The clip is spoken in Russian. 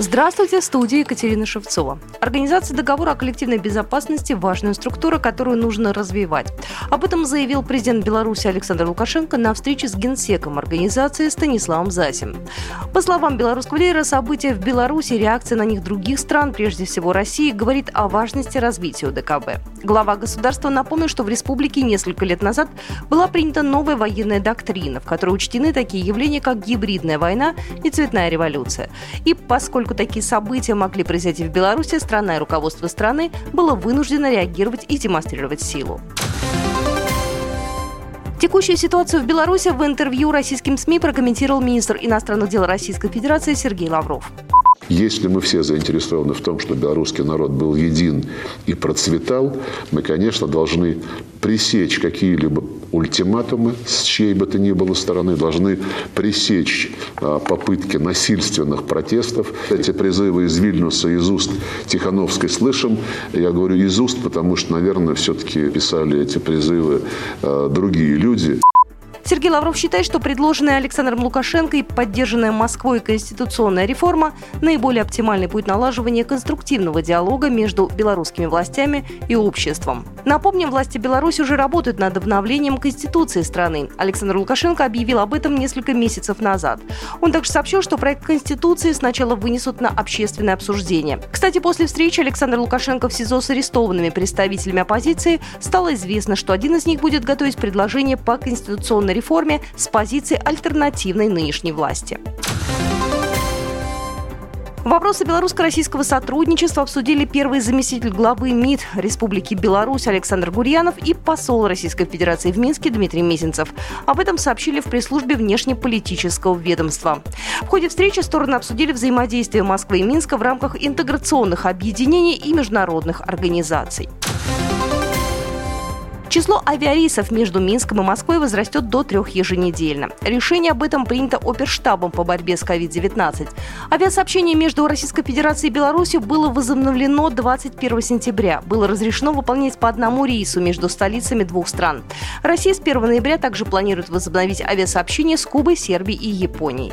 Здравствуйте, в студии Екатерина Шевцова. Организация договора о коллективной безопасности – важная структура, которую нужно развивать. Об этом заявил президент Беларуси Александр Лукашенко на встрече с генсеком организации Станиславом Засим. По словам белорусского лидера, события в Беларуси, реакция на них других стран, прежде всего России, говорит о важности развития ДКБ. Глава государства напомнил, что в республике несколько лет назад была принята новая военная доктрина, в которой учтены такие явления, как гибридная война и цветная революция. И поскольку поскольку такие события могли произойти в Беларуси, страна и руководство страны было вынуждено реагировать и демонстрировать силу. Текущую ситуацию в Беларуси в интервью российским СМИ прокомментировал министр иностранных дел Российской Федерации Сергей Лавров. Если мы все заинтересованы в том, что белорусский народ был един и процветал, мы, конечно, должны пресечь какие-либо ультиматумы с чьей бы то ни было стороны, должны пресечь а, попытки насильственных протестов. Эти призывы из Вильнюса, из уст Тихановской слышим. Я говорю из уст, потому что, наверное, все-таки писали эти призывы а, другие люди. Сергей Лавров считает, что предложенная Александром Лукашенко и поддержанная Москвой конституционная реформа – наиболее оптимальный путь налаживания конструктивного диалога между белорусскими властями и обществом. Напомним, власти Беларуси уже работают над обновлением Конституции страны. Александр Лукашенко объявил об этом несколько месяцев назад. Он также сообщил, что проект Конституции сначала вынесут на общественное обсуждение. Кстати, после встречи Александра Лукашенко в СИЗО с арестованными представителями оппозиции стало известно, что один из них будет готовить предложение по конституционной реформе с позиции альтернативной нынешней власти. Вопросы белорусско-российского сотрудничества обсудили первый заместитель главы МИД Республики Беларусь Александр Гурьянов и посол Российской Федерации в Минске Дмитрий Мезенцев. Об этом сообщили в пресс-службе внешнеполитического ведомства. В ходе встречи стороны обсудили взаимодействие Москвы и Минска в рамках интеграционных объединений и международных организаций. Число авиарейсов между Минском и Москвой возрастет до трех еженедельно. Решение об этом принято оперштабом по борьбе с COVID-19. Авиасообщение между Российской Федерацией и Беларусью было возобновлено 21 сентября. Было разрешено выполнять по одному рейсу между столицами двух стран. Россия с 1 ноября также планирует возобновить авиасообщение с Кубой, Сербией и Японией.